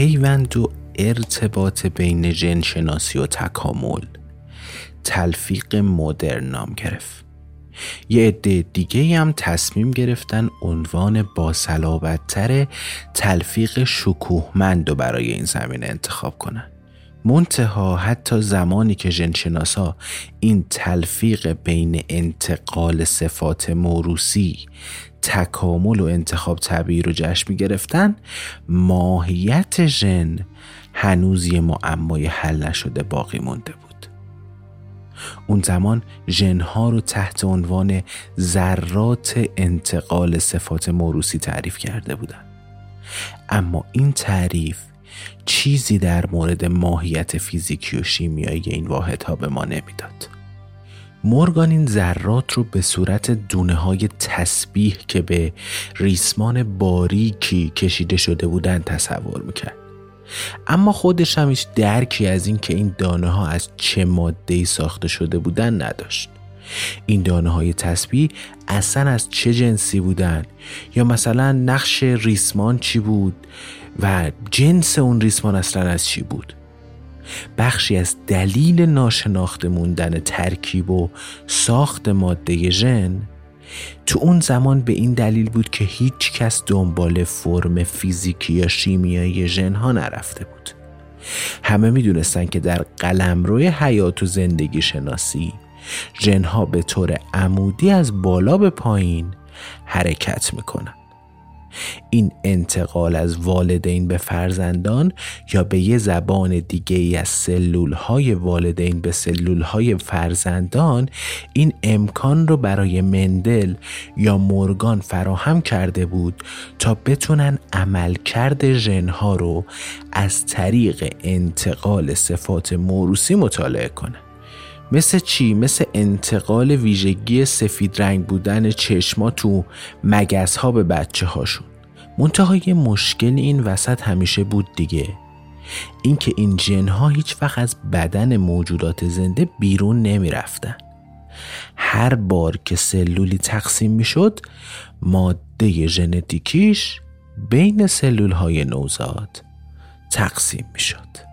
پیوند و ارتباط بین جنشناسی و تکامل. تلفیق مدرن نام گرفت. یه عده دیگه هم تصمیم گرفتن عنوان باصلابتر تلفیق شکوهمند و برای این زمینه انتخاب کنن. منتها حتی زمانی که جنشناسا این تلفیق بین انتقال صفات موروسی تکامل و انتخاب طبیعی رو جشن می گرفتن ماهیت ژن هنوز یه معمای حل نشده باقی مونده بود. اون زمان ژنها رو تحت عنوان ذرات انتقال صفات موروسی تعریف کرده بودن. اما این تعریف چیزی در مورد ماهیت فیزیکی و شیمیایی این واحدها به ما نمی‌داد. مورگان این ذرات رو به صورت دونه های تسبیح که به ریسمان باریکی کشیده شده بودن تصور می‌کرد. اما خودش هم هیچ درکی از این که این دانه ها از چه ماده ساخته شده بودن نداشت. این دانه های تسبیح اصلا از چه جنسی بودن یا مثلا نقش ریسمان چی بود و جنس اون ریسمان اصلا از چی بود؟ بخشی از دلیل ناشناخته موندن ترکیب و ساخت ماده ژن تو اون زمان به این دلیل بود که هیچ کس دنبال فرم فیزیکی یا شیمیایی ژن ها نرفته بود. همه می‌دونستن که در قلمروی حیات و زندگی شناسی ژن ها به طور عمودی از بالا به پایین حرکت می‌کنن. این انتقال از والدین به فرزندان یا به یه زبان دیگه ای از سلول های والدین به سلول های فرزندان این امکان رو برای مندل یا مورگان فراهم کرده بود تا بتونن عملکرد ژنها رو از طریق انتقال صفات موروسی مطالعه کنن. مثل چی؟ مثل انتقال ویژگی سفید رنگ بودن چشما تو مگس ها به بچه هاشون منتهای مشکل این وسط همیشه بود دیگه اینکه این جن ها هیچ وقت از بدن موجودات زنده بیرون نمی رفتن. هر بار که سلولی تقسیم می شد ماده ژنتیکیش بین سلول های نوزاد تقسیم می شد.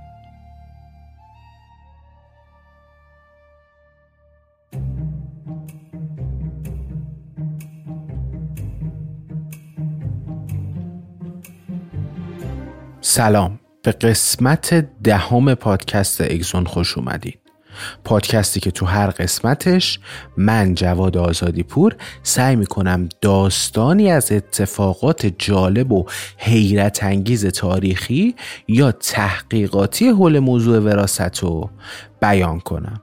سلام. به قسمت دهم پادکست اگزون خوش اومدین. پادکستی که تو هر قسمتش من جواد آزادی پور سعی می‌کنم داستانی از اتفاقات جالب و حیرت انگیز تاریخی یا تحقیقاتی حول موضوع وراست رو بیان کنم.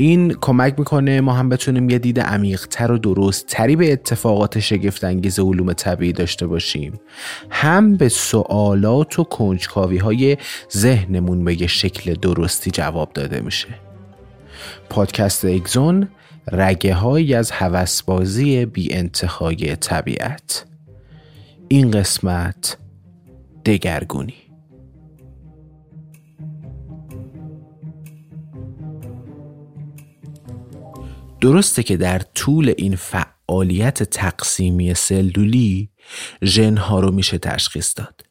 این کمک می‌کنه ما هم بتونیم یه دید عمیقتر و درست تری به اتفاقات شگفتانگیز علوم طبیعی داشته باشیم. هم به سوالات و کنجکاوی های ذهنمون به یه شکل درستی جواب داده میشه. پادکست اگزون رگه های از هوسبازی بی انتهای طبیعت. این قسمت دگرگونی. درسته که در طول این فعالیت تقسیمی سلولی ژنها رو میشه تشخیص داد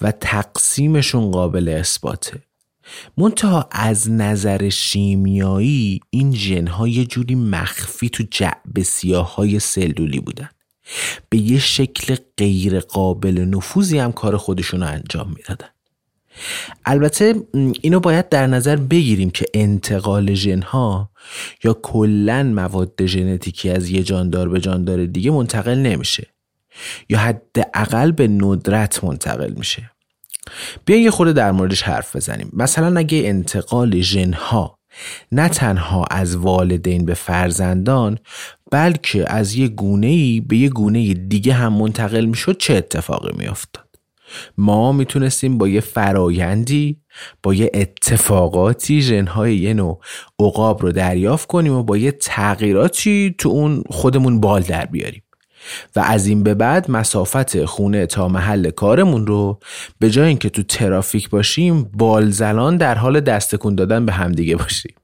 و تقسیمشون قابل اثباته. منتها از نظر شیمیایی این ژنها یه جوری مخفی تو جعب سیاه های سلولی بودن. به یه شکل غیر قابل نفوذی هم کار خودشون رو انجام می‌دادن. البته اینو باید در نظر بگیریم که انتقال ژنها یا کلا مواد ژنتیکی از یه جاندار به جاندار دیگه منتقل نمیشه یا حداقل به ندرت منتقل میشه. بیا یه خورده در موردش حرف بزنیم. مثلا اگه انتقال ژنها نه تنها از والدین به فرزندان بلکه از یه گونه ای به یه گونه دیگه هم منتقل می‌شد چه اتفاقی میافتاد؟ ما می‌تونستیم با یه فرایندی با یه اتفاقاتی ژنهای یه نوع عقاب رو دریافت کنیم و با یه تغییراتی تو اون خودمون بال در بیاریم. و از این به بعد مسافت خونه تا محل کارمون رو به جای اینکه تو ترافیک باشیم بالزلان در حال دستکون دادن به همدیگه باشیم.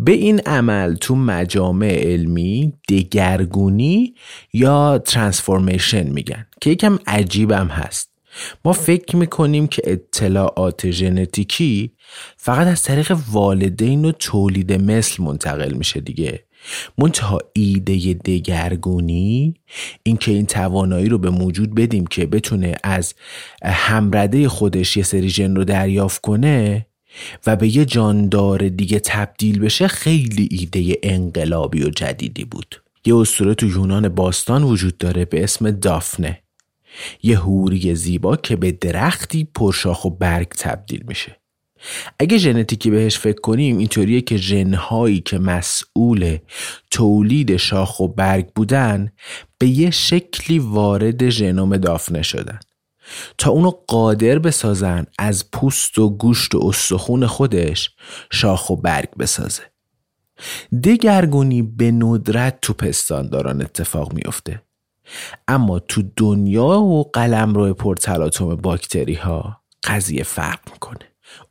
به این عمل تو مجامع علمی دگرگونی یا ترانسفورمیشن میگن که یکم عجیبم هست. ما فکر می‌کنیم که اطلاعات ژنتیکی فقط از طریق والدین و تولید مثل منتقل میشه دیگه. منتها ایده دگرگونی اینکه این توانایی رو به موجود بدیم که بتونه از همرده خودش یه سری ژن رو دریافت کنه و به یه جاندار دیگه تبدیل بشه خیلی ایده انقلابی و جدیدی بود. یه اسطوره تو یونان باستان وجود داره به اسم دافنه. یه هوری زیبا که به درختی پرشاخ و برگ تبدیل میشه. اگه ژنتیکی بهش فکر کنیم اینطوریه که ژنهایی که مسئول تولید شاخ و برگ بودن به یه شکلی وارد ژنوم دافنه شدن. تا اونو قادر بسازن از پوست و گوشت و استخون خودش شاخ و برگ بسازه. دگرگونی به ندرت تو پستانداران اتفاق میفته اما تو دنیا و قلم روی پرتلاتوم باکتری ها قضیه فرق می‌کنه.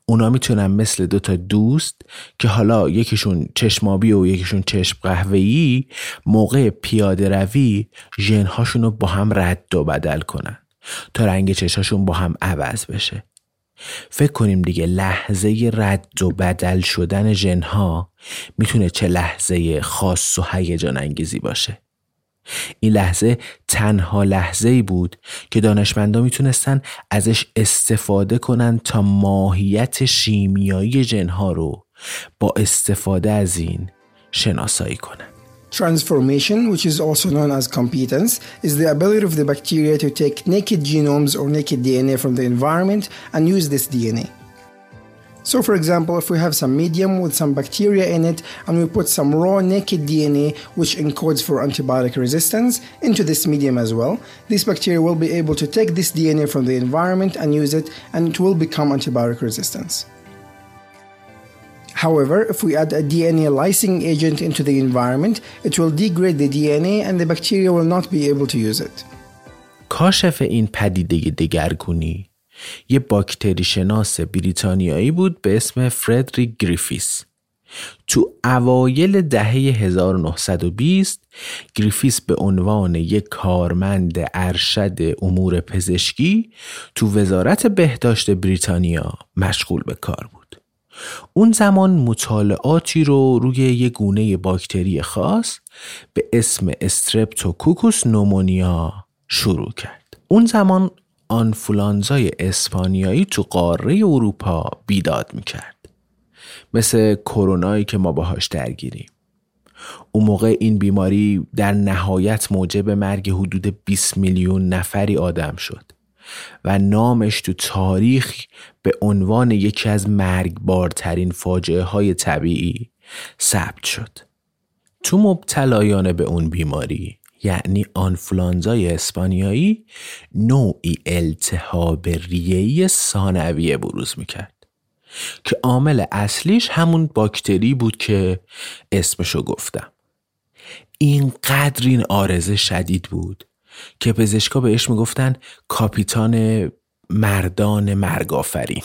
اونا می‌تونن مثل دو تا دوست که حالا یکیشون چشمابی و یکیشون چشم قهوه‌ای موقع پیاده روی ژنهاشون رو با هم رد و بدل کنن تا رنگ چشاشون با هم عوض بشه. فکر کنیم دیگه لحظه رد و بدل شدن ژنها می‌تونه چه لحظه خاص و هیجان انگیزی باشه. این لحظه تنها لحظه ای بود که دانشمندا می‌تونستن ازش استفاده کنن تا ماهیت شیمیایی جنها رو با استفاده از این شناسایی کنن Transformation, which is also known as competence, is the ability of the bacteria to take naked genomes or naked DNA from the environment and use this DNA. So, for example, if we have some medium with some bacteria in it and we put some raw naked DNA, which encodes for antibiotic resistance, into this medium as well, this bacteria will be able to take this DNA from the environment and use it, and it will become antibiotic resistance. However, if we add a DNA lysing agent into the environment, it will degrade the DNA and the bacteria will not be able to use it. کاشف این پدیده دگرگونی یه باکتری شناس بریتانیایی بود به اسم فردریک گریفیس تو اوایل دهه 1920 گریفیس به عنوان یک کارمند ارشد امور پزشکی تو وزارت بهداشت بریتانیا مشغول به کار بود. اون زمان مطالعاتی رو روی یک گونه باکتری خاص به اسم استرپتوکوکوس نومونیا شروع کرد. اون زمان آنفولانزای اسپانیایی تو قاره اروپا بیداد می‌کرد. مثل کرونایی که ما باهاش درگیریم. اون موقع این بیماری در نهایت موجب مرگ حدود 20 میلیون نفری آدم شد و نامش تو تاریخ به عنوان یکی از مرگبارترین فاجعه های طبیعی ثبت شد. تو مبتلایان به اون بیماری یعنی آنفلانزای اسپانیایی نوعی التهاب ریهی ثانویه بروز می‌کرد. که عامل اصلیش همون باکتری بود که اسمشو گفتم. اینقدر این آرزه شدید بود که پزشکا بهش می‌گفتن کاپیتان مردان مرگافرین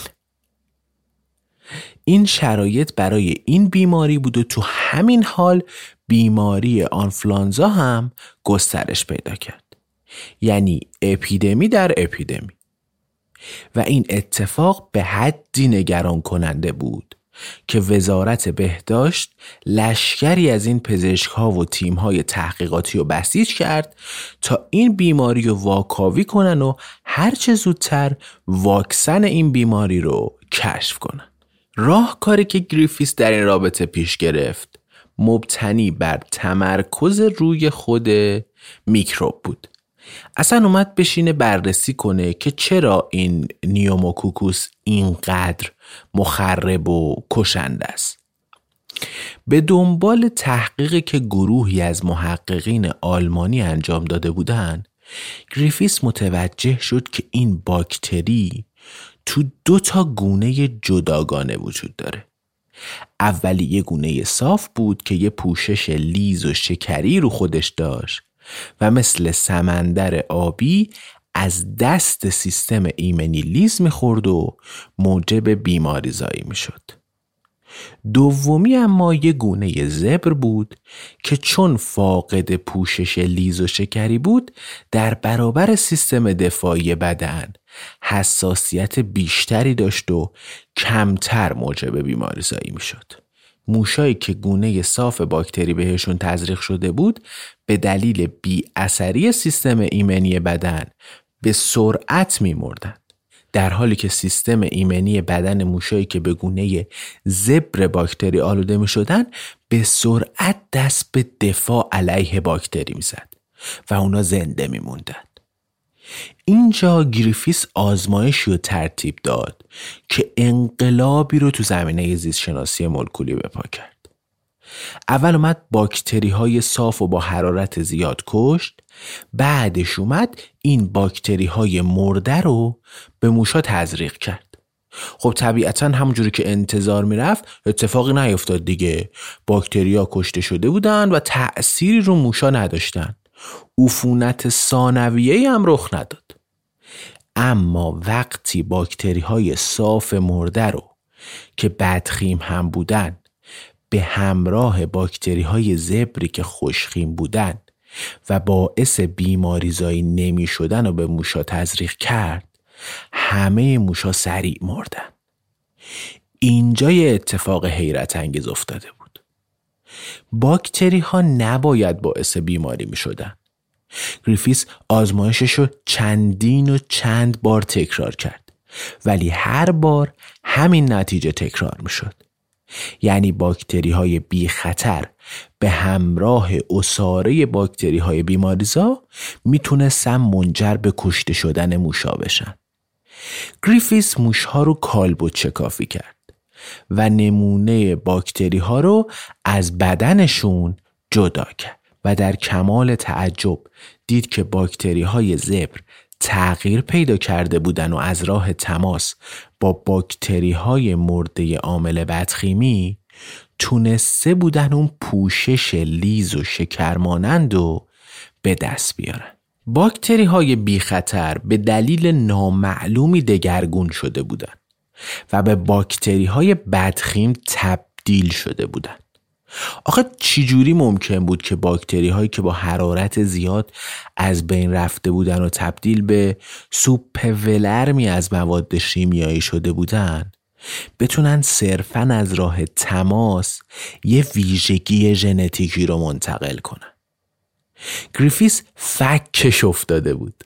این شرایط برای این بیماری بود و تو همین حال بیماری آنفلانزا هم گسترش پیدا کرد. یعنی اپیدمی در اپیدمی. و این اتفاق به حدی نگران کننده بود که وزارت بهداشت لشکری از این پزشک ها و تیم های تحقیقاتی رو بسیج کرد تا این بیماری رو واکاوی کنن و هرچه زودتر واکسن این بیماری رو کشف کنن. راهکاری که گریفیس در این رابطه پیش گرفت مبتنی بر تمرکز روی خود میکروب بود. اصلا اومد بشینه بررسی کنه که چرا این نیوموکوکوس اینقدر مخرب و کشنده است. به دنبال تحقیقی که گروهی از محققین آلمانی انجام داده بودند گریفیس متوجه شد که این باکتری تو دو تا گونه جداگانه وجود داره اولی یه گونه صاف بود که یه پوشش لیز و شکری رو خودش داشت و مثل سمندر آبی از دست سیستم ایمنی لیز می‌خورد و موجب بیماری زایی می‌شد. دومی اما یه گونه زبر بود که چون فاقد پوشش لیز و شکری بود در برابر سیستم دفاعی بدن حساسیت بیشتری داشت و کمتر موجب بیماری زایی می‌شد. موشایی که گونه صاف باکتری بهشون تزریق شده بود به دلیل بی اثری سیستم ایمنی بدن به سرعت میمردند. در حالی که سیستم ایمنی بدن موشایی که به گونه زبر باکتری آلوده می شدن به سرعت دست به دفاع علیه باکتری می‌زد و اونا زنده می موندن. اینجا گریفیس آزمایشی رو ترتیب داد که انقلابی رو تو زمینه زیست شناسی مولکولی بپا کرد. اول اومد باکتری های صاف و با حرارت زیاد کشت بعدش اومد این باکتری های مرده رو به موشا تزریق کرد. خب طبیعتا همونجوری که انتظار می‌رفت اتفاقی نیفتاد دیگه. باکتریا کشته شده بودن و تأثیری رو موشا نداشتن. عفونت ثانویه هم رخ نداد. اما وقتی باکتری های صاف مرده رو که بدخیم هم بودن به همراه باکتری های زبری که خوشخیم بودن و باعث بیماریزایی نمی شدن و به موشا تزریق کرد همه موشا سریع مردن. اینجا یه اتفاق حیرت انگیز افتاده بود. باکتری ها نباید باعث بیماری می شدن گریفیس آزمایشش رو چندین و چند بار تکرار کرد. ولی هر بار همین نتیجه تکرار می شد یعنی باکتری های بی خطر به همراه عصاره باکتری های بیماریزا می‌تونستن منجر به کشته شدن موشا بشن. گریفیس موشها رو کالبد شکافی کرد. و نمونه باکتری ها رو از بدنشون جدا کرد و در کمال تعجب دید که باکتری های زبر تغییر پیدا کرده بودن و از راه تماس با باکتری های مرده عامل بدخیمی تونسته بودن اون پوشش لیز و شکرمانند و به دست بیارن. باکتری های بی خطر به دلیل نامعلومی دگرگون شده بودن. و به باکتری های بدخیم تبدیل شده بودن آخه چجوری ممکن بود که باکتری هایی که با حرارت زیاد از بین رفته بودن و تبدیل به سوپ ولرمی از مواد شیمیایی شده بودن بتونن صرفا از راه تماس یه ویژگی ژنتیکی رو منتقل کنن. گریفیس فکش افتاده بود.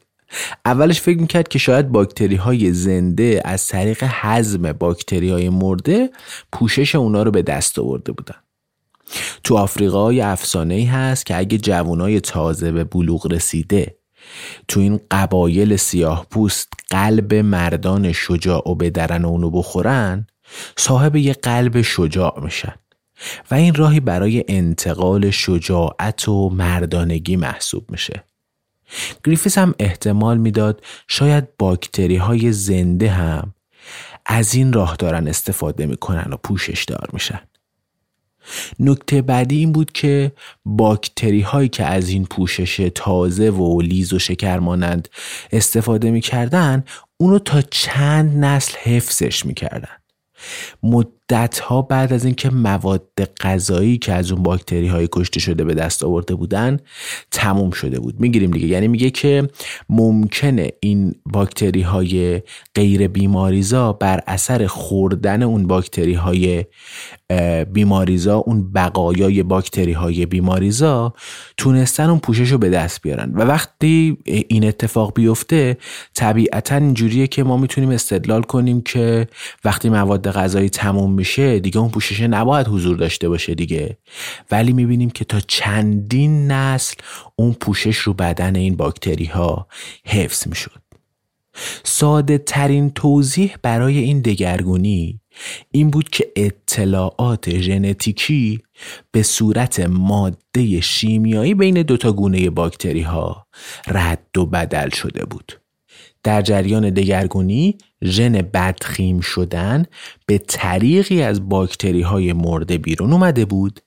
اولش فکر می‌کرد که شاید باکتری های زنده از طریق هضم باکتری های مرده پوشش اونا رو به دست آورده بودن تو آفریقا یه افسانه ای هست که اگه جوانای تازه به بلوغ رسیده تو این قبایل سیاه پوست قلب مردان شجاع و بدرن و اونو بخورن صاحب یه قلب شجاع میشن و این راهی برای انتقال شجاعت و مردانگی محسوب میشه. گریفیس هم احتمال می‌داد شاید باکتری های زنده هم از این راه دارن استفاده می‌کنن و پوشش دار میشن. نکته بعدی این بود که باکتری هایی که از این پوشش تازه و لیز و شکر مانند استفاده می‌کردن اونو تا چند نسل حفظش می‌کردن مدت ها بعد از اینکه مواد غذایی که از اون باکتری های کشته شده به دست آورده بودن تموم شده بود. می‌گیریم دیگه. یعنی میگه که ممکنه این باکتری های غیر بیماریزا بر اثر خوردن اون باکتری های بیماریزا اون بقایای باکتری های بیماریزا تونستن اون پوشش رو به دست بیارن. و وقتی این اتفاق بیفته طبیعتا اینجوریه که ما می‌تونیم استدلال کنیم که وقتی مواد غذایی تموم میشه دیگه اون پوشش نباید حضور داشته باشه دیگه ولی می‌بینیم که تا چندین نسل اون پوشش رو بدن این باکتری ها حفظ می‌شد ساده ترین توضیح برای این دگرگونی این بود که اطلاعات ژنتیکی به صورت ماده شیمیایی بین دوتا گونه باکتری ها رد و بدل شده بود. در جریان دگرگونی ژن بدخیم شدن به طریقی از باکتری های مرده بیرون اومده بود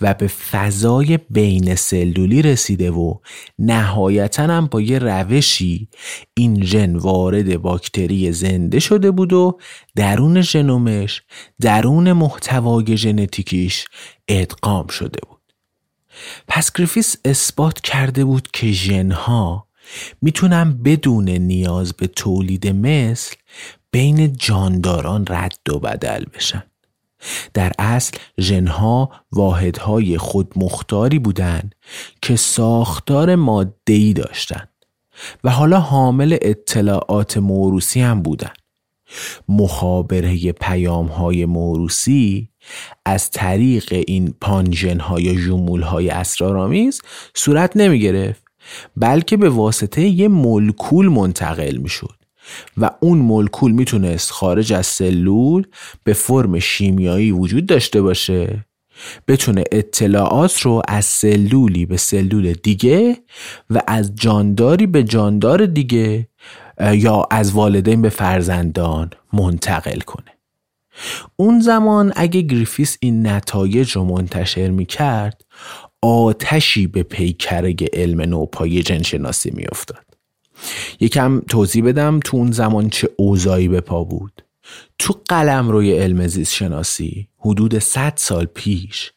و به فضای بین سلولی رسیده و نهایتا هم با یه روشی این ژن وارد باکتری زنده شده بود و درون ژنومش درون محتوای ژنتیکیش ادغام شده بود. پس گریفیس اثبات کرده بود که ژنها می‌تونن بدون نیاز به تولید مثل بین جانداران رد و بدل بشن در اصل ژنها واحدهای خودمختاری بودند که ساختار ماده‌ای داشتند و حالا حامل اطلاعات موروسی هم بودند. مخابره پیام های موروسی از طریق این پانژن های یا جمول های اسرارآمیز صورت نمی گرفت بلکه به واسطه یه مولکول منتقل می شد و اون مولکول می‌تونست خارج از سلول به فرم شیمیایی وجود داشته باشه. بتونه اطلاعات رو از سلولی به سلول دیگه و از جانداری به جاندار دیگه یا از والدین به فرزندان منتقل کنه. اون زمان اگه گریفیس این نتایج رو منتشر می‌کرد آتشی به پیکرگ علم نوپایی جنشناسی میافتاد. یکم توضیح بدم تو اون زمان چه اوضاعی به پا بود. تو قلم روی علم زیست شناسی حدود 100 سال پیش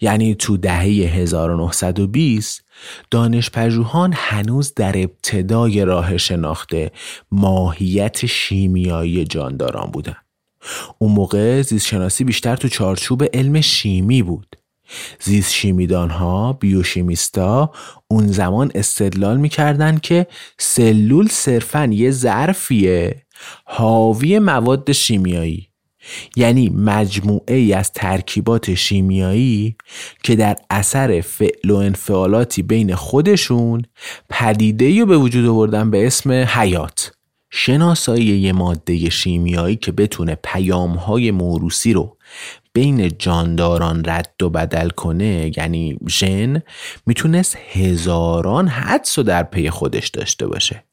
یعنی تو دهه 1920 دانش پژوهان هنوز در ابتدای راه شناخته ماهیت شیمیایی جانداران بودن. اون موقع زیست شناسی بیشتر تو چارچوب علم شیمی بود. زیست شیمیدان ها بیوشیمیستا اون زمان استدلال می‌کردن که سلول صرفا یه ظرفیه حاوی مواد شیمیایی. یعنی مجموعه ای از ترکیبات شیمیایی که در اثر فعل و انفعالاتی بین خودشون پدیده رو به وجود آوردن به اسم حیات. شناسایی یه ماده شیمیایی که بتونه پیام های موروسی رو بین جانداران رد و بدل کنه یعنی ژن می‌تونست هزاران حدس و در پی خودش داشته باشه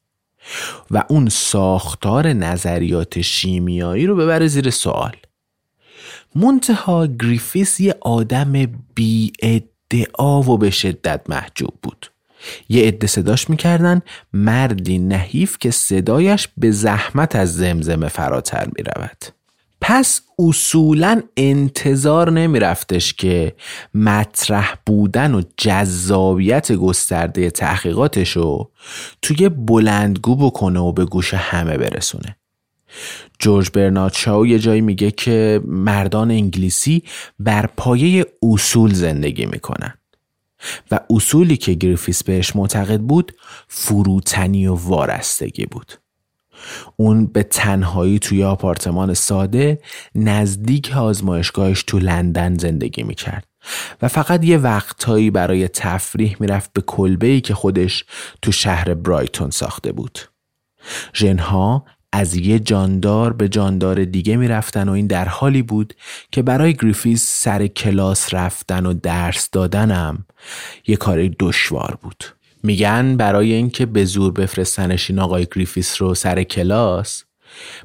و اون ساختار نظریات شیمیایی رو ببره زیر سوال. منتها گریفیس یه آدم بی ادعا و به شدت محجوب بود. یه عده صداش می‌کردن مردی نحیف که صدایش به زحمت از زمزمه فراتر می‌رود. پس اصولا انتظار نمیرفتش که مطرح بودن و جذابیت گسترده تحقیقاتش رو توی بلندگو بکنه و به گوش همه برسونه. جورج برنارد شاو یه جایی میگه که مردان انگلیسی بر پایه اصول زندگی می‌کنن و اصولی که گریفیس بهش معتقد بود فروتنی و وارستگی بود. اون به تنهایی توی آپارتمان ساده نزدیک آزمایشگاهش تو لندن زندگی می‌کرد و فقط یه وقتهایی برای تفریح می‌رفت به کلبه ای که خودش تو شهر برایتون ساخته بود. ژنها از یه جاندار به جاندار دیگه می‌رفتن و این در حالی بود که برای گریفیس سر کلاس رفتن و درس دادنم یه کار دشوار بود میگن برای اینکه به زور بفرستنش این آقای گریفیس رو سر کلاس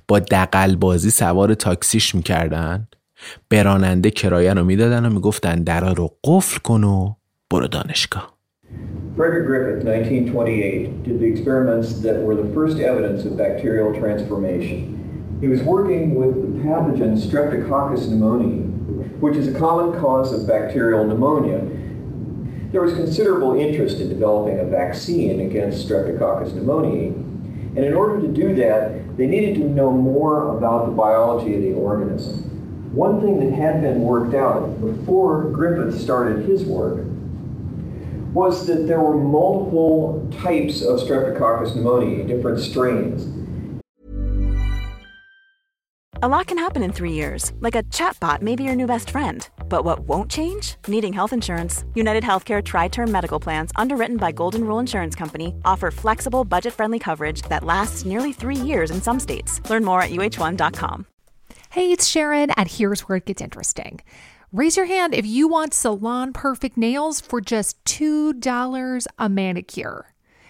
با دقل بازی سوار تاکسیش می‌کردن براننده کرایه رو می‌دادن و می‌گفتن درا رو قفل کن و برو دانشگاه Frederick Griffith, 1928, did the experiments that were the first evidence of bacterial transformation. He was working with the pathogen Streptococcus pneumoniae, which is a common cause of bacterial pneumonia. There was considerable interest in developing a vaccine against Streptococcus pneumoniae, and in order to do that, they needed to know more about the biology of the organism. One thing that had been worked out before Griffith started his work was that there were multiple types of Streptococcus pneumoniae, different strains. A lot can happen in three years, like a chatbot may be your new best friend. But what won't change? Needing health insurance. United Healthcare Tri Term Medical Plans, underwritten by Golden Rule Insurance Company, offer flexible, budget friendly coverage that lasts nearly three years in some states. Learn more at uh1.com. Hey, it's Sharon, and here's where it gets interesting. Raise your hand if you want salon perfect nails for just $2 a manicure.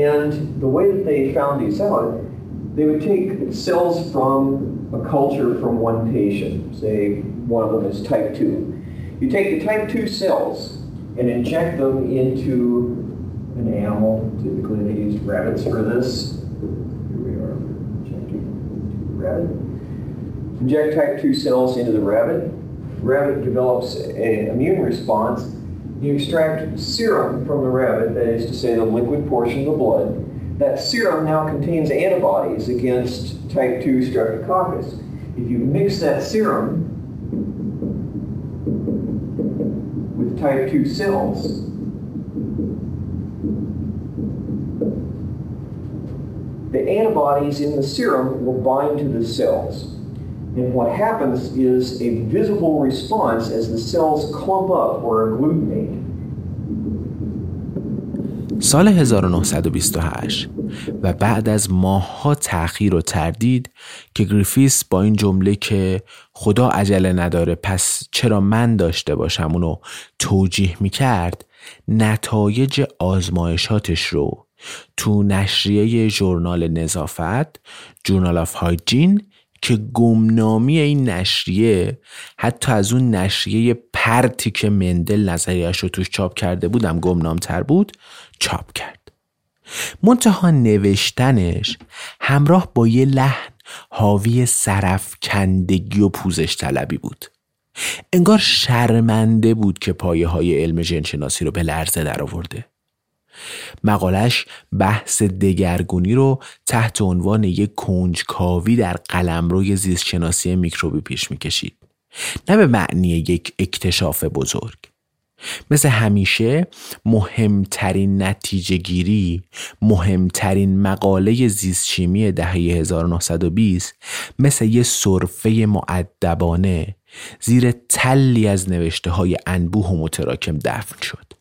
And the way that they found these out, they would take cells from a culture from one patient, say one of them is type 2. You take the type 2 cells and inject them into an animal. Typically they used rabbits for this. Here we are injecting the rabbit. Inject type 2 cells into the rabbit. Rabbit develops an immune response you extract serum from the rabbit, that is to say the liquid portion of the blood. That serum now contains antibodies against type 2 streptococcus. If you mix that serum with type 2 cells, the antibodies in the serum will bind to the cells. And what happens is a visible response as the cells clump up or agglutinate. سال 1928 و بعد از ماهها تأخیر و تردید که گریفیس با این جمله که خدا عجله نداره پس چرا من داشته باشم اونو توجیه می‌کرد نتایج آزمایشاتش رو تو نشریه ژورنال نظافت جورنال آف هایجین که گمنامی این نشریه حتی از اون نشریه پرتی که مندل نظریش رو توش چاپ کرده بودم گمنامتر بود چاپ کرد. منتها نوشتنش همراه با یه لحن حاوی کندگی و پوزش طلبی بود. انگار شرمنده بود که پایه های علم جنشناسی رو به لرزه در آورده مقالش بحث دگرگونی رو تحت عنوان یک کنجکاوی در قلمروی زیستشناسی میکروبی پیش می‌کشید. نه به معنی یک اکتشاف بزرگ. مثل همیشه مهمترین نتیجه گیری مهمترین مقاله زیست شیمی دهه 1920 مثل یه صرفه معدبانه زیر تلی از نوشته های انبوه و متراکم دفن شد.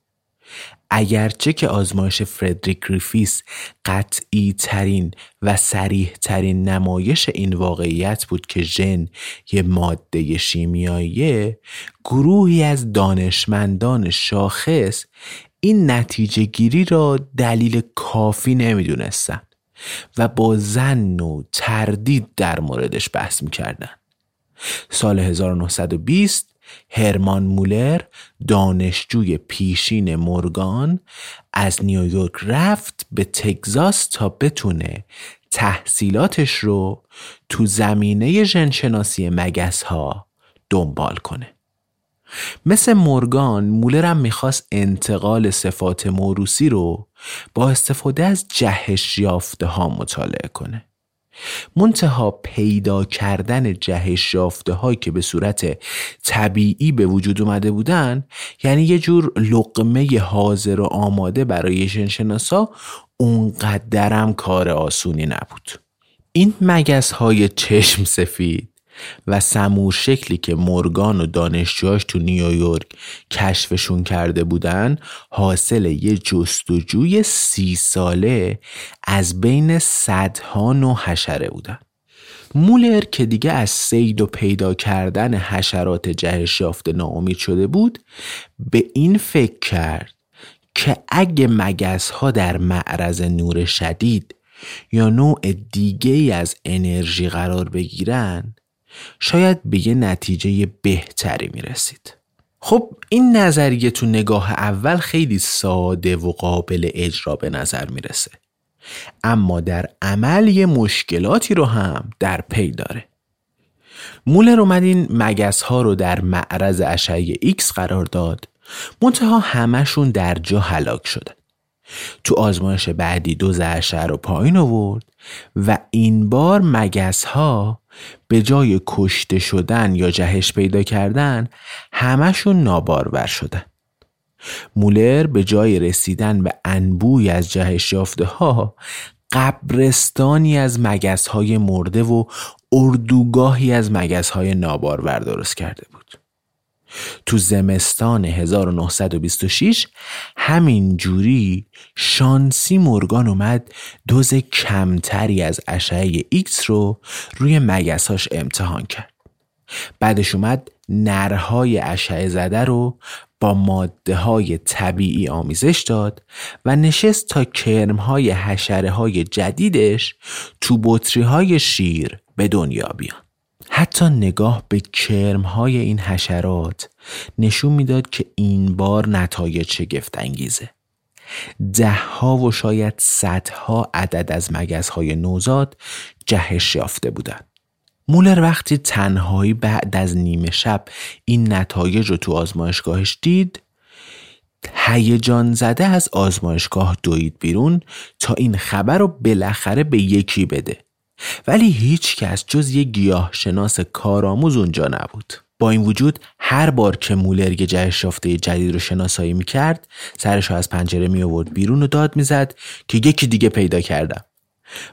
اگرچه که آزمایش فردریک گریفیس قطعی ترین و سریح ترین نمایش این واقعیت بود که ژن یه ماده شیمیاییه گروهی از دانشمندان شاخص این نتیجه گیری را دلیل کافی نمی‌دونستن و با زن و تردید در موردش بحث می‌کردن. سال 1920 هرمان مولر دانشجوی پیشین مورگان از نیویورک رفت به تگزاس تا بتونه تحصیلاتش رو تو زمینه ژنشناسی مگس ها دنبال کنه. مثل مورگان مولر هم می‌خواست انتقال صفات موروسی رو با استفاده از جهش یافته ها مطالعه کنه. منتها پیدا کردن جهش یافته هایی که به صورت طبیعی به وجود اومده بودن یعنی یه جور لقمه حاضر و آماده برای ژنشناسا اونقدرم کار آسونی نبود. این مگس های چشم سفید و سمور شکلی که مورگان و دانشجوهاش تو نیویورک کشفشون کرده بودن حاصل یه جستجوی سی ساله از بین صدها نوع حشره بودن. مولر که دیگه از سید و پیدا کردن حشرات جهش یافته ناامید شده بود به این فکر کرد که اگه مگس ها در معرض نور شدید یا نوع دیگه از انرژی قرار بگیرن شاید به یه نتیجه بهتری می رسید. خب این نظریه تو نگاه اول خیلی ساده و قابل اجرا به نظر می‌رسه. اما در عمل یه مشکلاتی رو هم در پی داره. مولر اومد این مگس ها رو در معرض اشعه X قرار داد. منتها همشون در جا هلاک شدن تو آزمایش بعدی دو اشعه رو پایین آورد و این بار مگس ها به جای کشته شدن یا جهش پیدا کردن همشون نابارور شدن. مولر به جای رسیدن به انبوی از جهش یافته ها قبرستانی از مگس های مرده و اردوگاهی از مگس های نابارور درست کرده بود. تو زمستان 1926 همین جوری شانسی مورگان اومد دوز کمتری از اشعه ایکس رو روی مگساش امتحان کرد. بعدش اومد نرهای اشعه زده رو با ماده های طبیعی آمیزش داد و نشست تا کرم های حشره های جدیدش تو بطری های شیر به دنیا بیان. حتی نگاه به کرم های این حشرات نشون می‌داد که این بار نتایج شگفت انگیزه ده ها و شاید صدها عدد از مگس های نوزاد جهش یافته بودند. مولر وقتی تنهایی بعد از نیمه شب این نتایج رو تو آزمایشگاهش دید هیجان زده از آزمایشگاه دوید بیرون تا این خبر رو بالاخره به یکی بده ولی هیچ کس جز یک گیاه شناس کارآموز اونجا نبود. با این وجود هر بار که مولر جهش یافته جدید رو شناسایی می‌کرد سرش از پنجره می آورد بیرون و داد می‌زد که یکی دیگه پیدا کردم.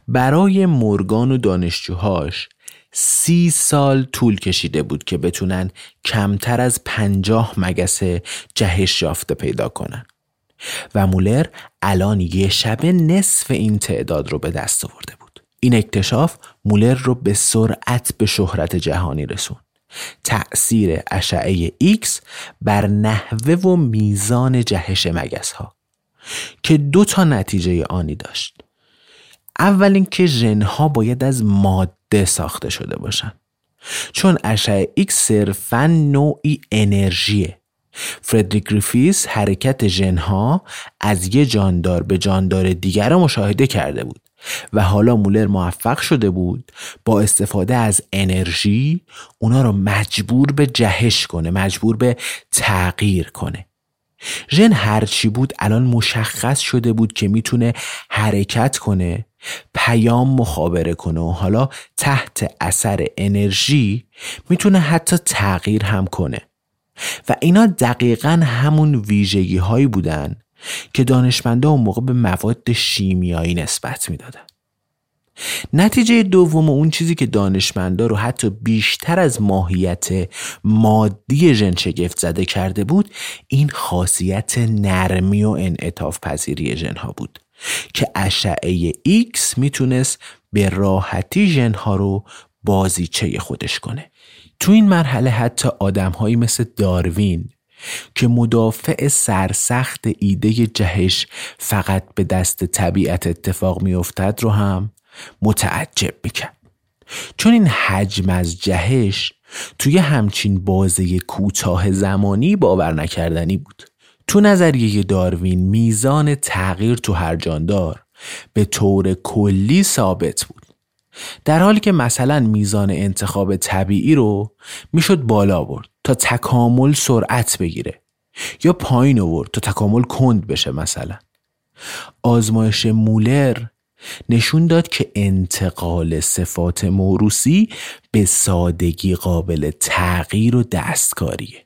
برای مورگان و دانشجوهاش سی سال طول کشیده بود که بتونن کمتر از پنجاه مگس جهش یافته پیدا کنن. و مولر الان یه شبه نصف این تعداد رو به دست آورده بود. این اکتشاف مولر رو به سرعت به شهرت جهانی رسون تأثیر اشعه X بر نحوه و میزان جهش مگس ها که دو تا نتیجه آنی داشت. اول اینکه ژن ها باید از ماده ساخته شده باشن. چون اشعه X صرفا نوعی انرژیه. فردریک گریفیس حرکت ژنها از یه جاندار به جاندار دیگر را مشاهده کرده بود. و حالا مولر موفق شده بود با استفاده از انرژی اونا رو مجبور به جهش کنه مجبور به تغییر کنه. ژن هرچی بود الان مشخص شده بود که می‌تونه حرکت کنه پیام مخابره کنه و حالا تحت اثر انرژی می‌تونه حتی تغییر هم کنه. و اینا دقیقا همون ویژگی هایی بودن که دانشمندا اون موقع به مواد شیمیایی نسبت می‌دادن. نتیجه دوم اون چیزی که دانشمندا رو حتی بیشتر از ماهیت مادی ژن شگفت زده کرده بود این خاصیت نرمی و انعطاف پذیری ژن ها بود که اشعه X می‌تونست به راحتی ژن ها رو بازیچه خودش کنه. تو این مرحله حتی آدمهایی مثل داروین که مدافع سرسخت ایده جهش فقط به دست طبیعت اتفاق میافتد رو هم متعجب می‌کرد. چون این حجم از جهش توی همچین بازه کوتاه زمانی باور نکردنی بود. تو نظریه داروین میزان تغییر تو هر جاندار به طور کلی ثابت بود. در حالی که مثلا میزان انتخاب طبیعی رو می‌شد بالا برد. تا تکامل سرعت بگیره. یا پایین آورد تا تکامل کند بشه مثلا. آزمایش مولر نشون داد که انتقال صفات موروسی به سادگی قابل تغییر و دستکاریه.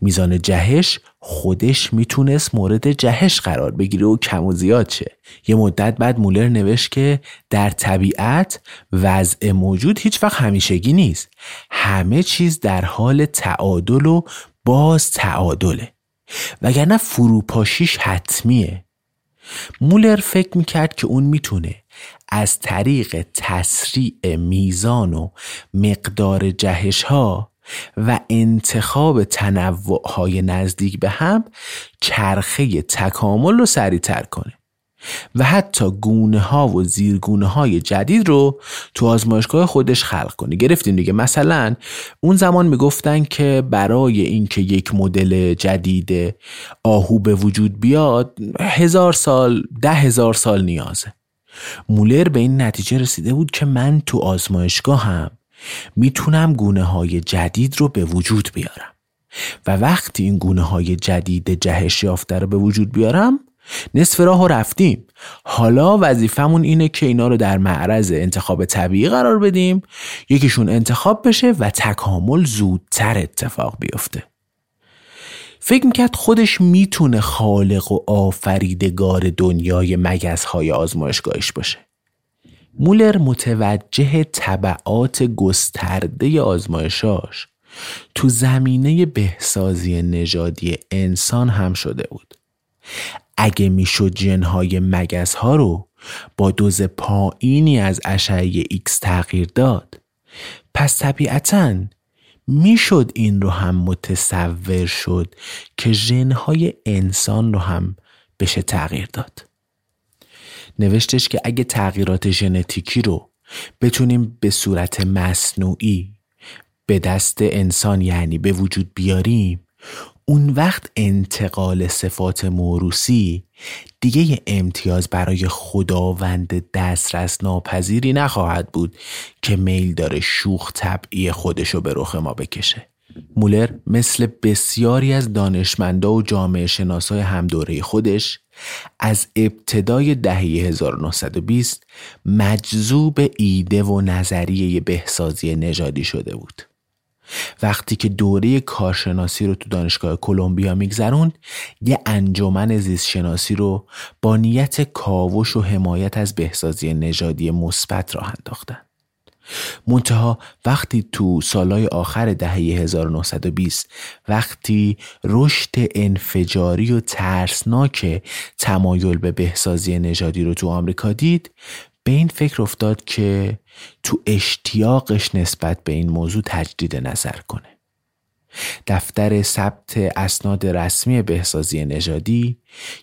میزان جهش خودش می‌تونست مورد جهش قرار بگیره و کم و زیاد شه. یه مدت بعد مولر نوشت که در طبیعت وضع موجود هیچ وقت همیشگی نیست. همه چیز در حال تعادل و باز تعادله. وگرنه فروپاشیش حتمیه. مولر فکر می‌کرد که اون می‌تونه از طریق تسریع میزان و مقدار جهش ها و انتخاب تنوع های نزدیک به هم چرخه تکامل رو سریعتر کنه. و حتی گونه ها و زیرگونه های جدید رو تو آزمایشگاه خودش خلق کنه. گرفتیم دیگه. مثلا اون زمان می‌گفتن که برای اینکه یک مدل جدید آهو به وجود بیاد هزار سال ده هزار سال نیازه. مولر به این نتیجه رسیده بود که من تو آزمایشگاه هم می‌تونم گونه های جدید رو به وجود بیارم. و وقتی این گونه های جدید جهش یافته رو به وجود بیارم نصف راه رفتیم. حالا وظیفمون اینه که اینا رو در معرض انتخاب طبیعی قرار بدیم یکیشون انتخاب بشه و تکامل زودتر اتفاق بیفته. فکر می‌کرد خودش می‌تونه خالق و آفریدگار دنیای مگزهای آزمایشگاهش باشه. مولر متوجه طبعات گسترده آزمایشاش تو زمینه بهسازی نژادی انسان هم شده بود. اگه می‌شد ژنهای مگس ها رو با دوز پایینی از اشعه ایکس تغییر داد پس طبیعتا می‌شد این رو هم متصور شد که ژنهای انسان رو هم بشه تغییر داد. نوشتش که اگه تغییرات ژنتیکی رو بتونیم به صورت مصنوعی به دست انسان یعنی به وجود بیاریم اون وقت انتقال صفات موروسی دیگه امتیاز برای خداوند دسترس ناپذیری نخواهد بود که میل داره شوخ طبعی خودشو به رخ ما بکشه. مولر مثل بسیاری از دانشمندا و جامعه شناسای همدوره خودش از ابتدای دهه 1920 مجذوب ایده و نظریه بهسازی نژادی شده بود. وقتی که دوره کارشناسی رو تو دانشگاه کلمبیا میگذروند یه انجمن زیست شناسی رو با نیت کاوش و حمایت از بهسازی نژادی مثبت راه انداختن. منتها وقتی تو سالهای آخر دهه 1920 وقتی رشد انفجاری و ترسناک تمایل به بهسازی نژادی رو تو آمریکا دید به این فکر افتاد که تو اشتیاقش نسبت به این موضوع تجدید نظر کنه. دفتر ثبت اسناد رسمی بهسازی نژادی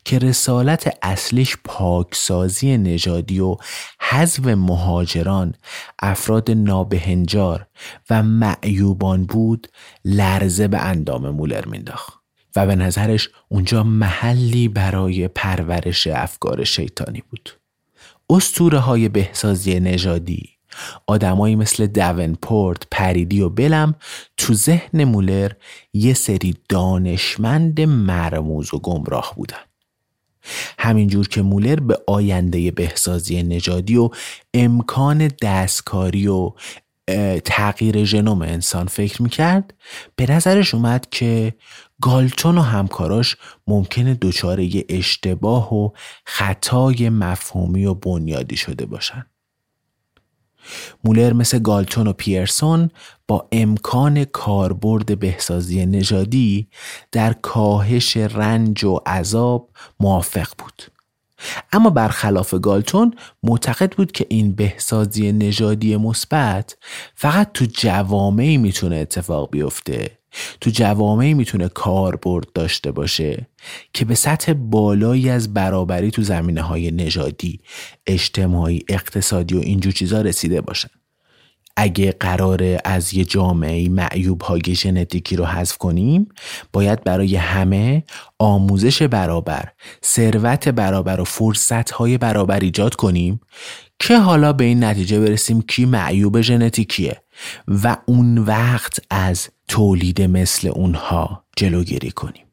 که رسالت اصلیش پاکسازی نژادی و حذف مهاجران افراد نابهنجار و معیوبان بود لرزه به اندام مولر مینداخت و به نظرش اونجا محلی برای پرورش افکار شیطانی بود. استوره های بهسازی نژادی آدمایی مثل دونپورت، پریدی و بلم تو ذهن مولر یه سری دانشمند مرموز و گمراه بودن. همینجور که مولر به آینده بهسازی نژادی و امکان دستکاری و تغییر ژنوم انسان فکر می‌کرد به نظرش اومد که گالتون و همکاراش ممکنه دچار یه اشتباه و خطای مفهومی و بنیادی شده باشن مولر مثل گالتون و پیرسون با امکان کاربرد بهسازی نژادی در کاهش رنج و عذاب موافق بود. اما برخلاف گالتون معتقد بود که این بهسازی نژادی مثبت فقط تو جوامعی می‌تونه اتفاق بیفته. تو جوامعی می‌تونه کاربرد داشته باشه که به سطح بالایی از برابری تو زمینه های نژادی اجتماعی اقتصادی و اینجور چیزا رسیده باشن. اگه قرار از یه جامعه معیوب های ژنتیکی رو حذف کنیم باید برای همه آموزش برابر ثروت برابر و فرصت های برابر ایجاد کنیم که حالا به این نتیجه برسیم کی معیوب ژنتیکیه و اون وقت از تولید مثل اونها جلوگیری کنیم.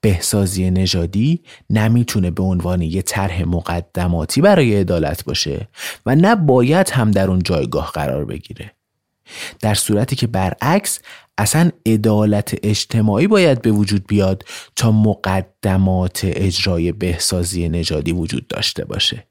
بهسازی نژادی نمی‌تونه به عنوان یه طرح مقدماتی برای عدالت باشه و نه باید هم در اون جایگاه قرار بگیره. در صورتی که برعکس اصلا عدالت اجتماعی باید به وجود بیاد تا مقدمات اجرای بهسازی نژادی وجود داشته باشه.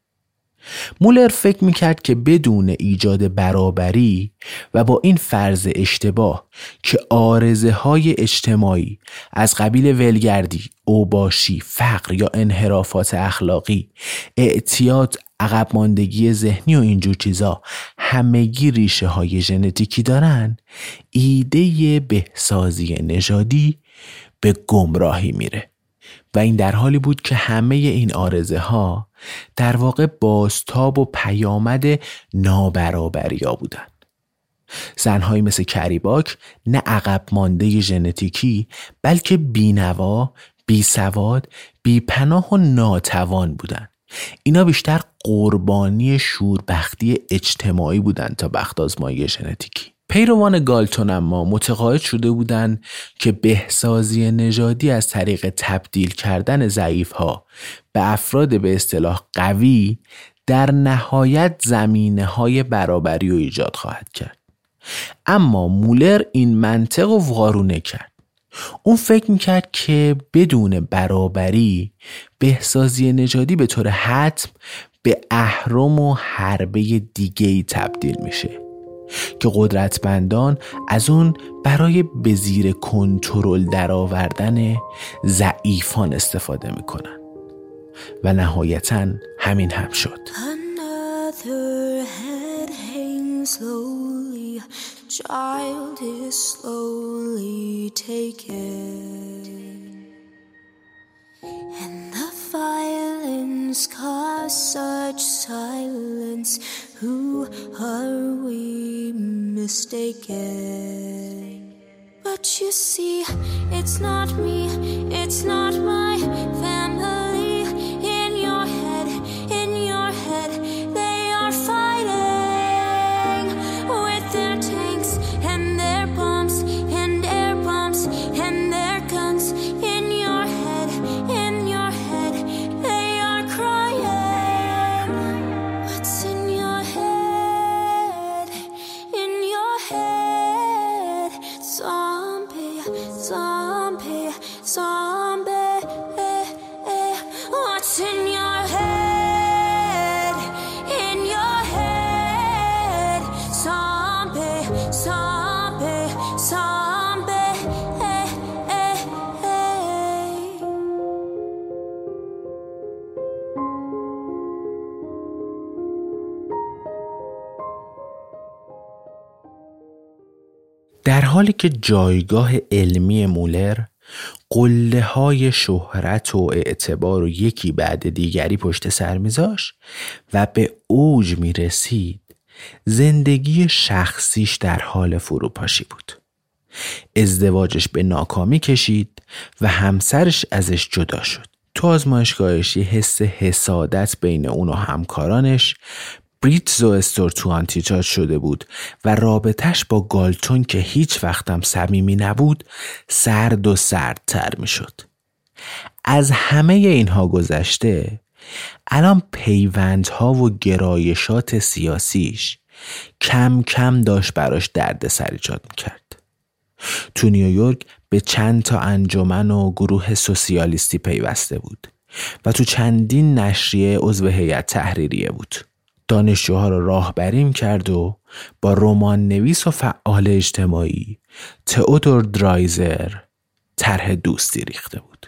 مولر فکر می‌کرد که بدون ایجاد برابری و با این فرض اشتباه که آرزه های اجتماعی از قبیل ولگردی، اوباشی، فقر یا انحرافات اخلاقی، اعتیاد، عقب ماندگی ذهنی و اینجور چیزا همگی ریشه های ژنتیکی دارن ایده بهسازی نژادی به گمراهی میره. و این در حالی بود که همه این آرزه ها در واقع بازتاب و پیامد نابرابریا بودند. زنهایی مثل کریباک نه عقب مانده ژنتیکی بلکه بینوا، بیسواد، بیپناه و ناتوان بودند. اینا بیشتر قربانی شوربختی اجتماعی بودند تا بخت آزمایی ژنتیکی. پیروان گالتون اما متقاعد شده بودند که بهسازی نژادی از طریق تبدیل کردن ضعیف ها به افراد به اصطلاح قوی در نهایت زمینه های برابری و ایجاد خواهد کرد. اما مولر این منطق و وارونه کرد. اون فکر می‌کرد که بدون برابری بهسازی نژادی به طور حتم به اهرم و حربه دیگه تبدیل میشه. که قدرتمندان از اون برای به زیر کنترل درآوردن ضعیفان استفاده می‌کنن. و نهایتا همین هم شد. Violence cause such silence? Who are we mistaken? But you see, it's not me, it's not my family. حالی که جایگاه علمی مولر قله های شهرت و اعتبار و یکی بعد دیگری پشت سر میذاش و به اوج می رسید زندگی شخصیش در حال فروپاشی بود. ازدواجش به ناکامی کشید و همسرش ازش جدا شد. تو آزمایشگاهش یه حس حسادت بین اون و همکارانش بریتز و استورتوان ایجاد شده بود و رابطش با گالتون که هیچ وقتم صمیمی نبود سرد و سردتر می شد. از همه اینها گذشته الان پیوندها و گرایشات سیاسیش کم کم داشت براش درد سر ایجاد می کرد. تو نیویورک به چند تا انجمن و گروه سوسیالیستی پیوسته بود و تو چندین نشریه عضو هیئت تحریریه بود. دانشجوها را راهبریم کرد و با رمان نویس و فعال اجتماعی تئودور درایزر طرح دوستی ریخته بود.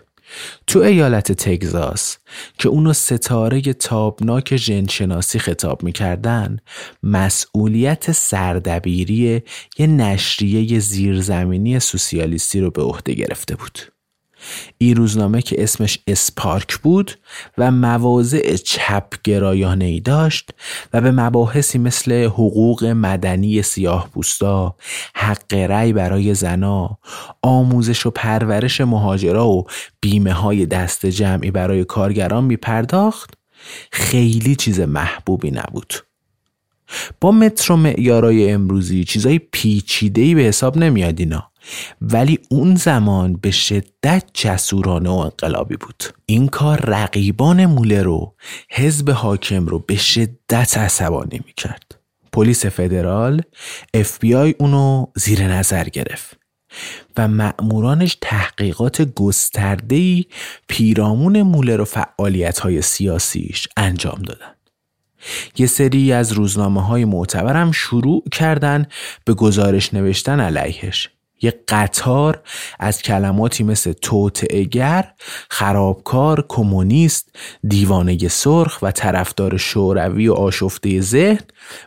تو ایالت تگزاس که اونو ستاره تابناک ژنشناسی خطاب می‌کردن مسئولیت سردبیری یه نشریه زیرزمینی سوسیالیستی رو به عهده گرفته بود. این روزنامه که اسمش اسپارک بود و مواضع چپ گرایانه ای داشت و به مباحثی مثل حقوق مدنی سیاه پوستا، حق رأی برای زنا، آموزش و پرورش مهاجرا و بیمه های دست جمعی برای کارگران می پرداخت خیلی چیز محبوبی نبود. با متر و معیارای امروزی چیزای پیچیده‌ای به حساب نمیاد اینا ولی اون زمان به شدت جسورانه و انقلابی بود این کار رقیبان مولر رو حزب حاکم رو به شدت عصبانی می‌کرد پلیس فدرال اف بی آی اونو زیر نظر گرفت و مأمورانش تحقیقات گستردهی پیرامون مولر و فعالیت های سیاسیش انجام دادن. یه سری از روزنامه های معتبرم شروع کردن به گزارش نوشتن علیهش. یه قطار از کلماتی مثل توتعگر، خرابکار، کمونیست، دیوانه سرخ و طرفدار شوروی و آشفته ذهن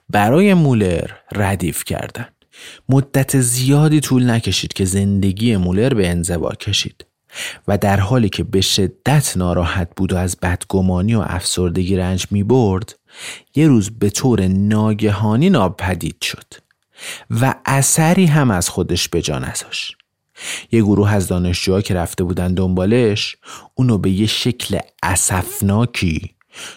برای مولر ردیف کردند. مدت زیادی طول نکشید که زندگی مولر به انزوا کشید و در حالی که به شدت ناراحت بود و از بدگمانی و افسردگی رنج می برد یه روز به طور ناگهانی ناپدید شد و اثری هم از خودش به جا نذاشت یه گروه از دانشجوها که رفته بودن دنبالش اونو به یه شکل اسفناکی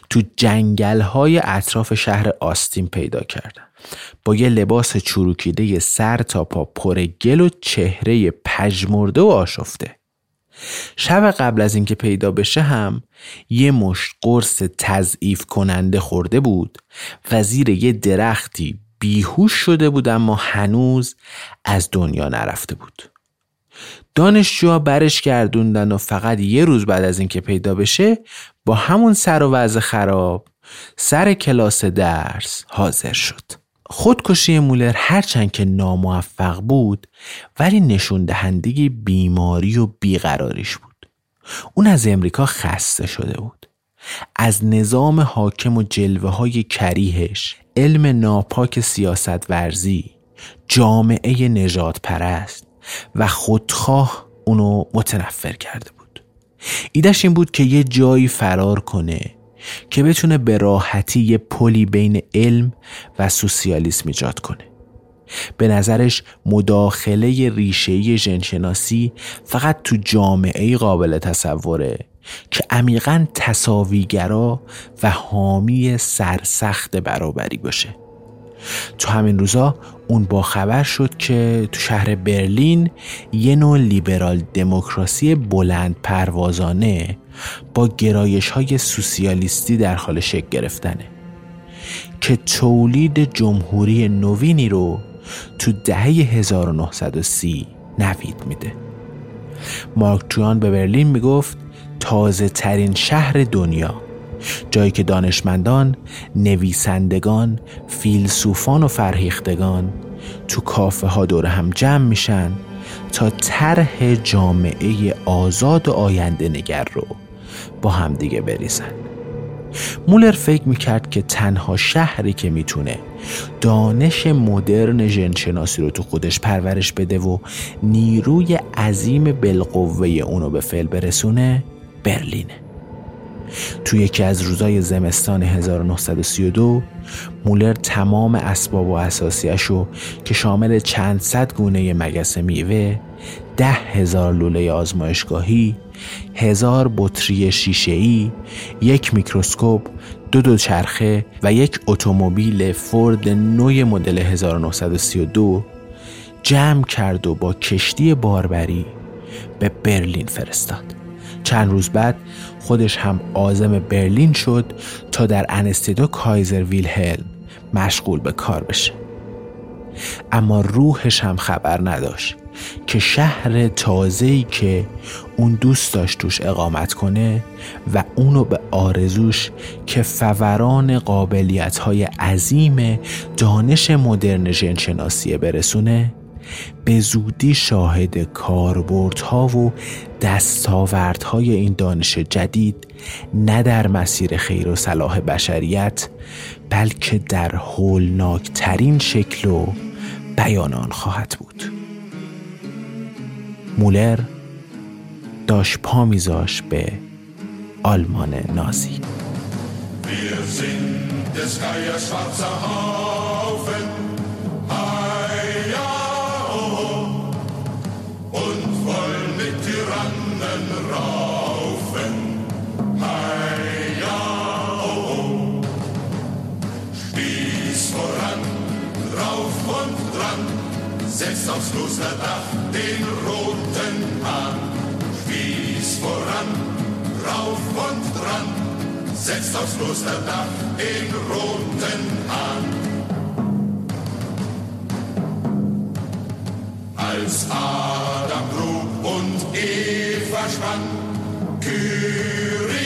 تو جنگل های اطراف شهر آستین پیدا کردن. با یه لباس چروکیده سر تا پا پر گل و چهره پژمرده و آشفته. شب قبل از اینکه پیدا بشه هم یه مشت قرص تضعیف کننده خورده بود و زیر یه درختی بیهوش شده بود اما هنوز از دنیا نرفته بود. دانشجوها برش گردوندن و فقط یه روز بعد از اینکه پیدا بشه با همون سر و وضع خراب سر کلاس درس حاضر شد. خودکشی مولر هرچند که ناموفق بود ولی نشون دهنده بیماری و بیقراریش بود. اون از امریکا خسته شده بود. از نظام حاکم و جلوه های کریهش علم ناپاک سیاست ورزی جامعه نجات پرست و خودخواه اونو متنفر کرده بود. ایدش این بود که یه جایی فرار کنه که بتونه به راحتی یه پلی بین علم و سوسیالیسم ایجاد کنه. به نظرش مداخله ریشه ژنشناسی فقط تو جامعه قابل تصوره که عمیقا تصاویگرا و حامی سرسخت برابری باشه. تو همین روزا اون با خبر شد که تو شهر برلین یه نوع لیبرال دموکراسی بلند پروازانه با گرایش های سوسیالیستی در حال شکل گرفتنه. که تولید جمهوری نوینی رو تو دهه 1930 نوید میده. مارک تویان به برلین می‌گفت تازه ترین شهر دنیا. جایی که دانشمندان، نویسندگان، فیلسوفان و فرهیختگان تو کافه ها دور هم جمع میشن تا طرح جامعه آزاد و آینده نگر رو با همدیگه بریزن. مولر فکر می‌کرد که تنها شهری که می‌تونه دانش مدرن ژنشناسی رو تو خودش پرورش بده و نیروی عظیم بالقوه اونو به فعل برسونه برلینه. تو یکی از روزای زمستان 1932 مولر تمام اسباب و اساسیش رو که شامل چند صد گونه مگس میوه ده هزار لوله آزمایشگاهی هزار بطری شیشه‌ای یک میکروسکوپ دو دو چرخه و یک اتومبیل فورد نوی مدل 1932 جمع کرد و با کشتی باربری به برلین فرستاد. چند روز بعد خودش هم آزم برلین شد تا در انستیدو کایزر ویلهلم مشغول به کار بشه. اما روحش هم خبر نداشت که شهر تازه‌ای که اون دوست داشت توش اقامت کنه و اونو به آرزوش که فوران قابلیت های عظیم دانش مدرن ژنشناسی برسونه به زودی شاهد کاربردها و دستاوردهای این دانش جدید نه در مسیر خیر و صلاح بشریت بلکه در هولناکترین شکل و بیانان خواهد بود. مولر داشت پا میذاش به آلمان نازی. Setzt aufs Klosterdach den roten Hahn. Spieß voran, rauf und dran, setzt aufs Klosterdach den roten Hahn. Als Adam grub und Eva spann, Kyrie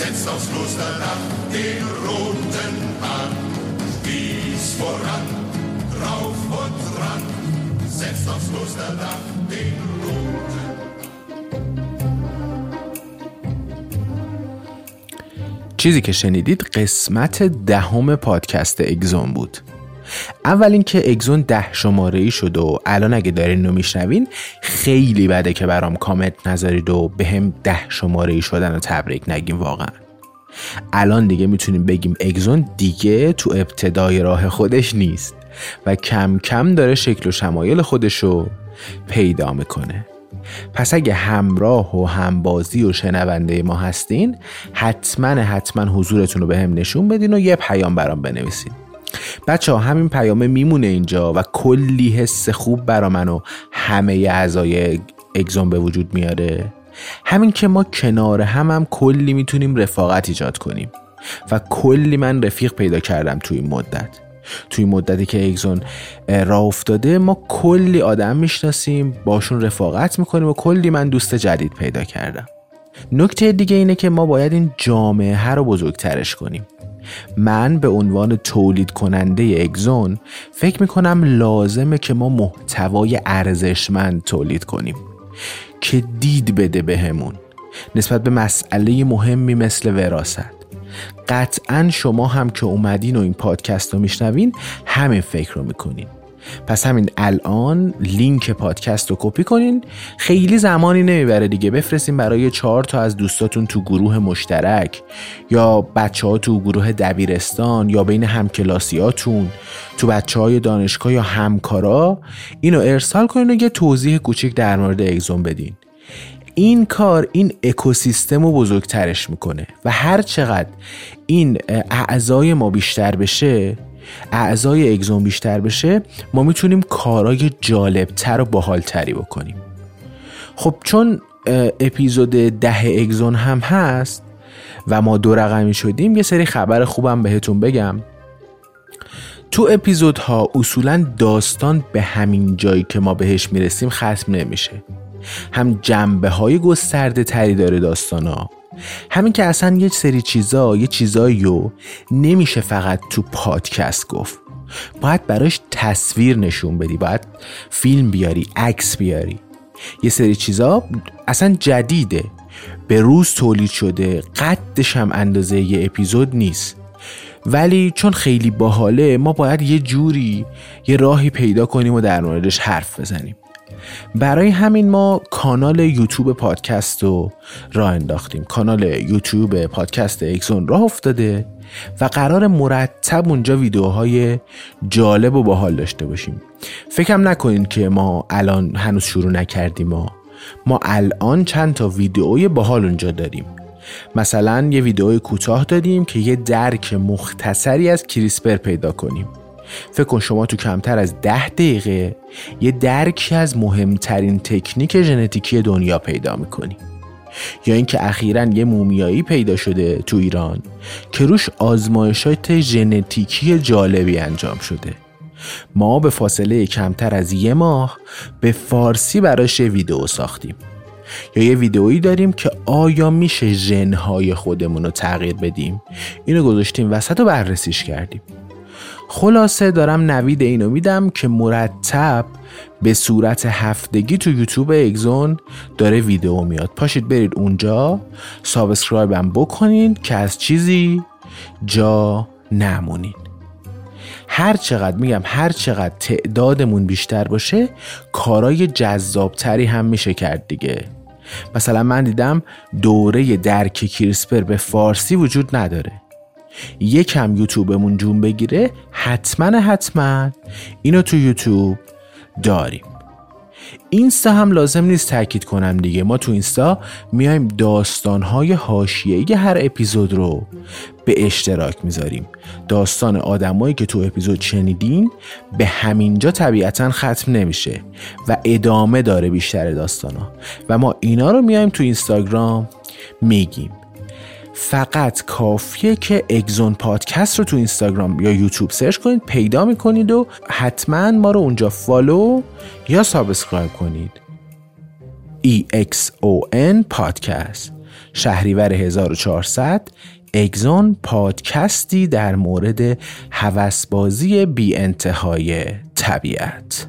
setzt aufs Klosterdach den roten Hahn. Spieß voran, drauf und dran, setzt aufs Klosterdach den roten چیزی که شنیدید قسمت دهم پادکست اگزون بود اول اینکه اگزون ده شماره ای شد و الان اگه دارین رو میشنوین خیلی بده که برام کامنت نذارید و به هم ده شماره ای شدن و تبریک نگیم واقعا. الان دیگه می‌تونیم بگیم اگزون دیگه تو ابتدای راه خودش نیست و کم کم داره شکل و شمایل خودشو پیدا می‌کنه. پس اگه همراه و همبازی و شنونده ما هستین حتما حتما حضورتون رو به هم نشون بدین و یه پیام برام بنویسین. بچه ها همین پیامه میمونه اینجا و کلی حس خوب برا من و همه اعضای اگزون به وجود میاره. همین که ما کنار هم هم کلی می‌تونیم رفاقت ایجاد کنیم و کلی من رفیق پیدا کردم توی این مدت. توی مدتی که اگزون راه افتاده ما کلی آدم می‌شناسیم باشون رفاقت می‌کنیم و کلی من دوست جدید پیدا کردم. نکته دیگه اینه که ما باید این جامعه رو بزرگترش کنیم. من به عنوان تولید کننده اگزون فکر می‌کنم لازمه که ما محتوای ارزشمند تولید کنیم که دید بده بهمون نسبت به مسئله مهمی مثل وراست. قطعا شما هم که اومدین و این پادکست رو میشنوین همین فکر رو می‌کنین. پس همین الان لینک پادکست رو کپی کنین. خیلی زمانی نمی‌بره دیگه. بفرستین برای چهار تا از دوستاتون تو گروه مشترک یا بچه ها تو گروه دبیرستان یا بین همکلاسیاتون تو بچه های دانشگاه یا همکارا. اینو ارسال کنین و یه توضیح کوچیک در مورد اگزون بدین. این کار این اکوسیستم رو بزرگترش می‌کنه و هر چقدر این اعضای ما بیشتر بشه اعضای اگزون بیشتر بشه ما می‌تونیم کارای جالبتر و باحالتری بکنیم. خب چون اپیزود ده اگزون هم هست و ما دو رقمی شدیم یه سری خبر خوبم بهتون بگم. تو اپیزودها اصولا داستان به همین جایی که ما بهش می‌رسیم ختم نمیشه. هم جنبه های گسترده تری داره داستان ها همین که اصلا یه سری چیزا یه چیزایی رو نمیشه فقط تو پادکست گفت. باید براش تصویر نشون بدی باید فیلم بیاری عکس بیاری. یه سری چیزا اصلا جدیده. به روز تولید شده قدش هم اندازه یه اپیزود نیست. ولی چون خیلی باحاله ما باید یه جوری یه راهی پیدا کنیم و در موردش حرف بزنیم. برای همین ما کانال یوتیوب پادکست رو راه انداختیم. کانال یوتیوب پادکست اکسون راه افتاده و قرار مرتب اونجا ویدیوهای جالب و باحال داشته باشیم. فکرم نکنین که ما الان هنوز شروع نکردیم ما ما الان چند تا ویدیوی باحال اونجا داریم. مثلا یه ویدیوی کوتاه داریم که یه درک مختصری از کریسپر پیدا کنیم. فکر کن شما تو کمتر از ده دقیقه یه درکی از مهمترین تکنیک ژنتیکی دنیا پیدا می‌کنی. یا اینکه اخیرا یه مومیایی پیدا شده تو ایران که روش آزمایشات ژنتیکی جالبی انجام شده. ما به فاصله کمتر از یه ماه به فارسی براش ویدیو ساختیم. یا یه ویدئویی داریم که آیا میشه ژنهای خودمون رو تغییر بدیم. اینو گذاشتیم وسط و بررسیش کردیم. خلاصه دارم نوید اینو میدم که مرتب به صورت هفتگی تو یوتیوب اگزون داره ویدیو میاد. پاشید برید اونجا subscribe هم بکنین که از چیزی جا نمونین. هر چقدر میگم هر چقدر تعدادمون بیشتر باشه کارای جذابتری هم میشه کرد دیگه. مثلا من دیدم دوره درک کریسپر به فارسی وجود نداره. یکم یوتیوبمون جون بگیره حتما حتما اینو تو یوتیوب داریم. اینستا هم لازم نیست تاکید کنم دیگه. ما تو اینستا میایم داستانهای حاشیه‌ای هر اپیزود رو به اشتراک می‌ذاریم. داستان آدمایی که تو اپیزود شنیدین به همینجا طبیعتا ختم نمیشه و ادامه داره بیشتر داستانا. و ما اینا رو میایم تو اینستاگرام میگیم. فقط کافیه که اگزون پادکست رو تو اینستاگرام یا یوتیوب search کنید پیدا می‌کنید و حتما ما رو اونجا follow یا subscribe کنید. EXON پادکست. شهریور 1400 اگزون پادکستی در مورد هوسبازی بی انتهای طبیعت.